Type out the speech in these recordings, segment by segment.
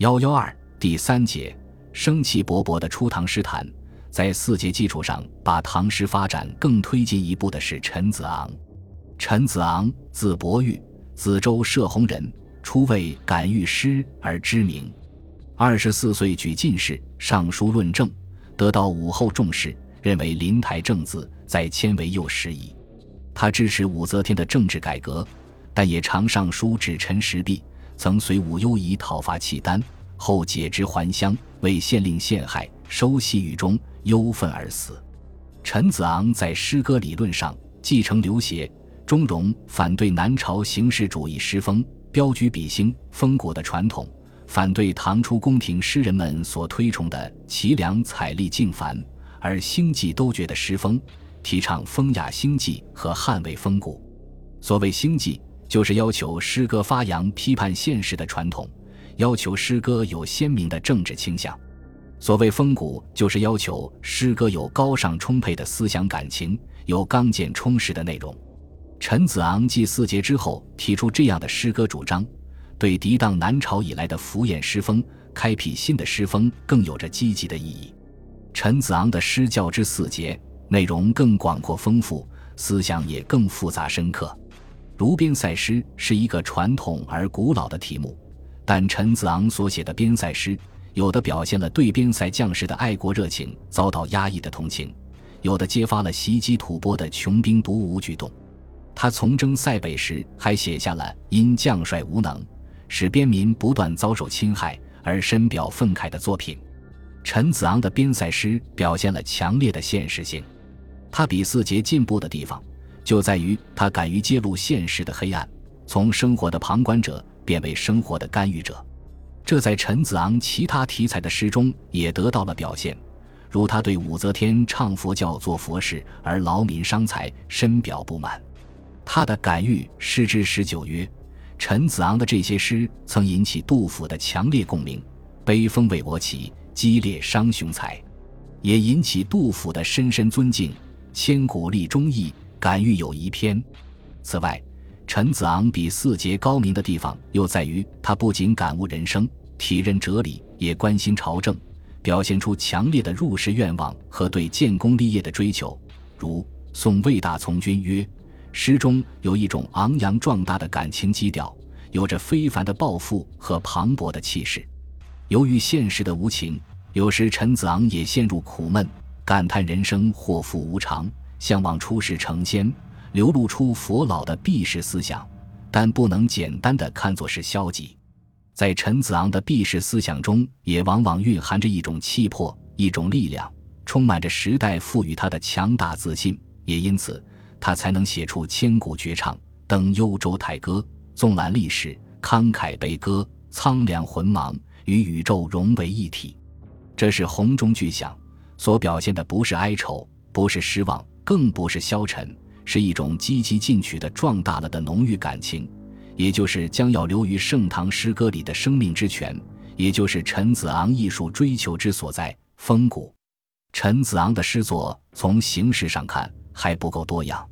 幺幺二第三节，生气勃勃的初唐诗坛，在四节基础上，把唐诗发展更推进一步的是陈子昂。陈子昂，字伯玉，梓州射洪人，初为感遇诗而知名。二十四岁举进士，上书论政，得到武后重视，认为临台正字，在迁为右拾遗。他支持武则天的政治改革，但也常上书指陈时弊。曾随武攸宜讨伐契丹，后解职还乡，为县令陷害，收系狱中，忧愤而死。陈子昂在诗歌理论上继承刘勰、钟嵘反对南朝形式主义诗风，标举比兴、风骨的传统，反对唐初宫廷诗人们所推崇的齐梁彩丽静繁而兴寂都绝的诗风，提倡风雅兴寂和捍卫风骨。所谓兴寂。就是要求诗歌发扬批判现实的传统，要求诗歌有鲜明的政治倾向。所谓风骨，就是要求诗歌有高尚充沛的思想感情，有刚健充实的内容。陈子昂继四杰之后提出这样的诗歌主张，对涤荡南朝以来的浮衍诗风、开辟新的诗风更有着积极的意义。陈子昂的诗教之四杰，内容更广阔丰富，思想也更复杂深刻。如边塞诗是一个传统而古老的题目，但陈子昂所写的边塞诗，有的表现了对边塞将士的爱国热情遭到压抑的同情，有的揭发了袭击吐蕃的穷兵黩武举动。他从征塞北时，还写下了因将帅无能，使边民不断遭受侵害而深表愤慨的作品。陈子昂的边塞诗表现了强烈的现实性，他比四杰进步的地方。就在于他敢于揭露现实的黑暗，从生活的旁观者变为生活的干预者，这在陈子昂其他题材的诗中也得到了表现，如他对武则天唱佛教做佛事而劳民伤财深表不满。他的感遇诗之十九曰：陈子昂的这些诗曾引起杜甫的强烈共鸣，悲风为我起，激烈伤雄才，也引起杜甫的深深尊敬，千古立忠义。感遇有一篇。此外，陈子昂比四杰高明的地方又在于，他不仅感悟人生、体认哲理，也关心朝政，表现出强烈的入世愿望和对建功立业的追求。如《宋魏大从军》曰：“诗中有一种昂扬壮大的感情基调，有着非凡的抱负和磅礴的气势。”由于现实的无情，有时陈子昂也陷入苦闷，感叹人生祸福无常。向往出世成仙，流露出佛老的避世思想，但不能简单的看作是消极。在陈子昂的避世思想中，也往往蕴含着一种气魄、一种力量，充满着时代赋予他的强大自信。也因此，他才能写出千古绝唱、登幽州台歌、纵览历史、慷慨悲歌、苍凉浑茫，与宇宙融为一体。这是洪钟巨响，所表现的不是哀愁，不是失望。更不是消沉，是一种积极进取的壮大了的浓郁感情，也就是将要留于盛唐诗歌里的生命之泉，也就是陈子昂艺术追求之所在——风骨。陈子昂的诗作从形式上看还不够多样，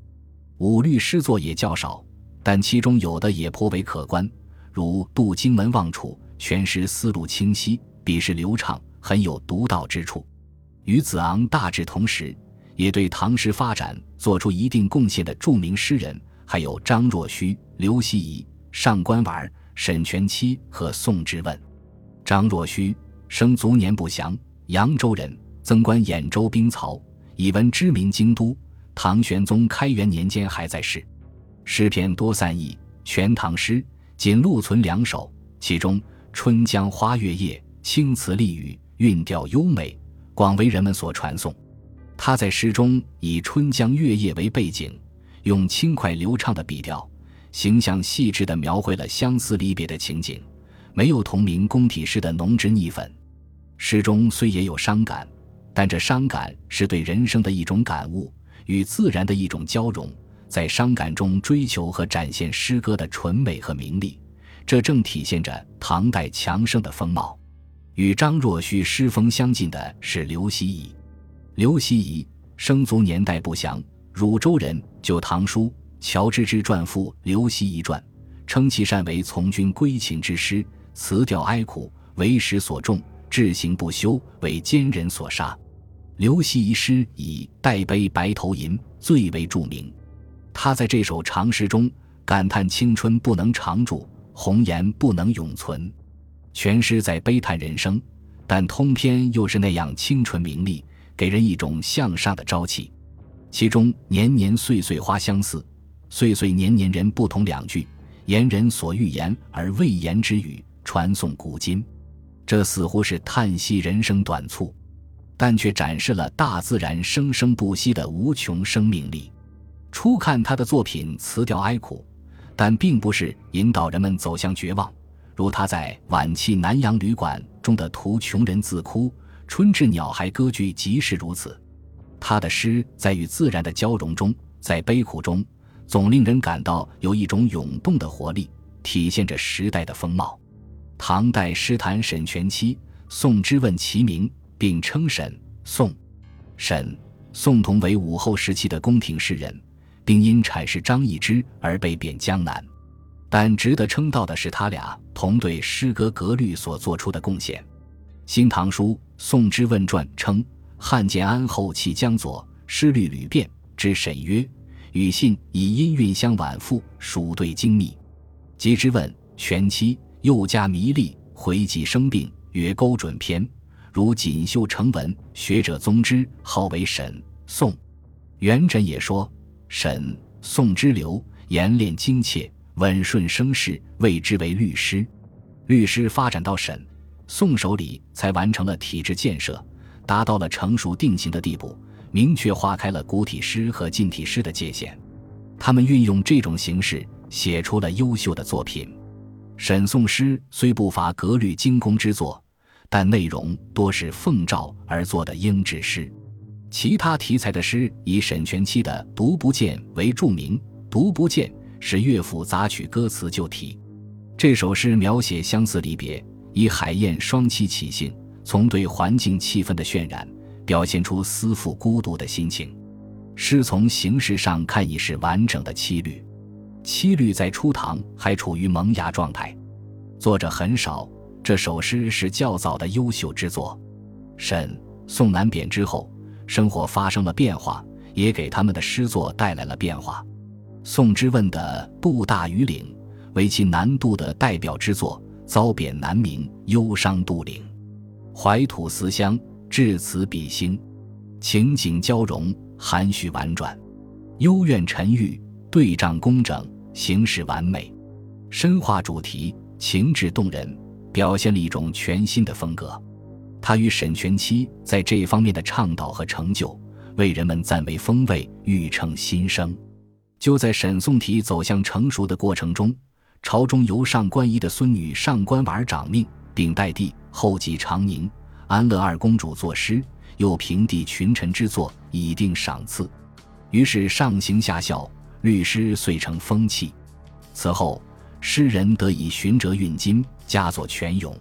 五律诗作也较少，但其中有的也颇为可观，如《渡荆门望楚》，全诗思路清晰，笔势流畅，很有独到之处。与子昂大致同时。也对唐诗发展做出一定贡献的著名诗人，还有张若虚、刘希夷、上官婉、沈佺期和宋之问。张若虚生卒年不详，扬州人，曾官兖州兵曹，以闻知名京都。唐玄宗开元年间还在世，诗篇多散佚，《全唐诗》仅录存两首，其中《春江花月夜》青词丽语，韵调优美，广为人们所传颂。他在诗中以春江月夜为背景，用轻快流畅的笔调，形象细致地描绘了相思离别的情景，没有同名宫体诗的浓脂腻粉。诗中虽也有伤感，但这伤感是对人生的一种感悟，与自然的一种交融，在伤感中追求和展现诗歌的纯美和明丽，这正体现着唐代强盛的风貌。与张若虚诗风相近的是刘希夷。刘希夷生卒年代不详，汝州人。《旧唐书·乔之之传》赋《刘希夷传》，称其善为从军归秦之诗，辞调哀苦，为时所重，志行不修，为奸人所杀。刘希夷诗以“代悲白头吟”最为著名。他在这首长诗中感叹青春不能长驻，红颜不能永存。全诗在悲叹人生，但通篇又是那样清纯明丽，给人一种向上的朝气。其中“年年岁岁花相似，岁岁年年人不同”两句，言人所欲言而未言之语，传颂古今。这似乎是叹息人生短促。但却展示了大自然生生不息的无穷生命力。初看他的作品词调哀苦，但并不是引导人们走向绝望，如他在《晚期南洋旅馆》中的图穷人自哭，《春至鸟还歌剧》即是如此。他的诗在与自然的交融中，在悲苦中，总令人感到有一种涌动的活力，体现着时代的风貌。唐代诗坛沈佺期、宋之问齐名。并称沈、宋、沈、宋同为武后时期的宫廷诗人，并因阐释张易之而被贬江南。但值得称道的是，他俩同对诗歌格律所做出的贡献。《新唐书·宋之问传》称：“汉建安后弃江左，诗律屡变。之沈曰：‘与信以音韵相婉复，属对精密。’及之问全期，又加迷丽，回记生病，曰勾准篇。”如锦绣成文，学者宗之，号为沈宋。元稹也说：“沈宋之流，言练精切，稳顺声势，谓之为律诗。律诗发展到沈宋手里，才完成了体制建设，达到了成熟定型的地步，明确划开了古体诗和近体诗的界限。他们运用这种形式，写出了优秀的作品。沈宋诗虽不乏格律精工之作。”但内容多是奉诏而作的应制诗，其他题材的诗以沈佺期的《独不见》为著名，《独不见》是乐府杂曲歌词旧题。这首诗描写相似离别，以海燕双栖起兴，从对环境气氛的渲染，表现出思妇孤独的心情。诗从形式上看已是完整的七律，七律在初唐还处于萌芽状态，作者很少。这首诗是较早的优秀之作。沈宋南贬之后，生活发生了变化，也给他们的诗作带来了变化。宋之问的《步大于岭》为其南渡的代表之作，遭贬南冥，忧伤杜陵。怀土思乡，至此比兴，情景交融，含蓄婉转，幽怨沉郁，对仗工整，形式完美，深化主题，情致动人。表现了一种全新的风格，他与沈佺期在这方面的倡导和成就，为人们赞为风味，欲称新生。就在沈宋体走向成熟的过程中，朝中由上官仪的孙女上官婉儿掌命，并代帝后继长宁、安乐二公主作诗，又平地群臣之作，以定赏赐。于是上行下效，律诗遂成风气。此后。诗人得以寻辙运金，佳作泉涌。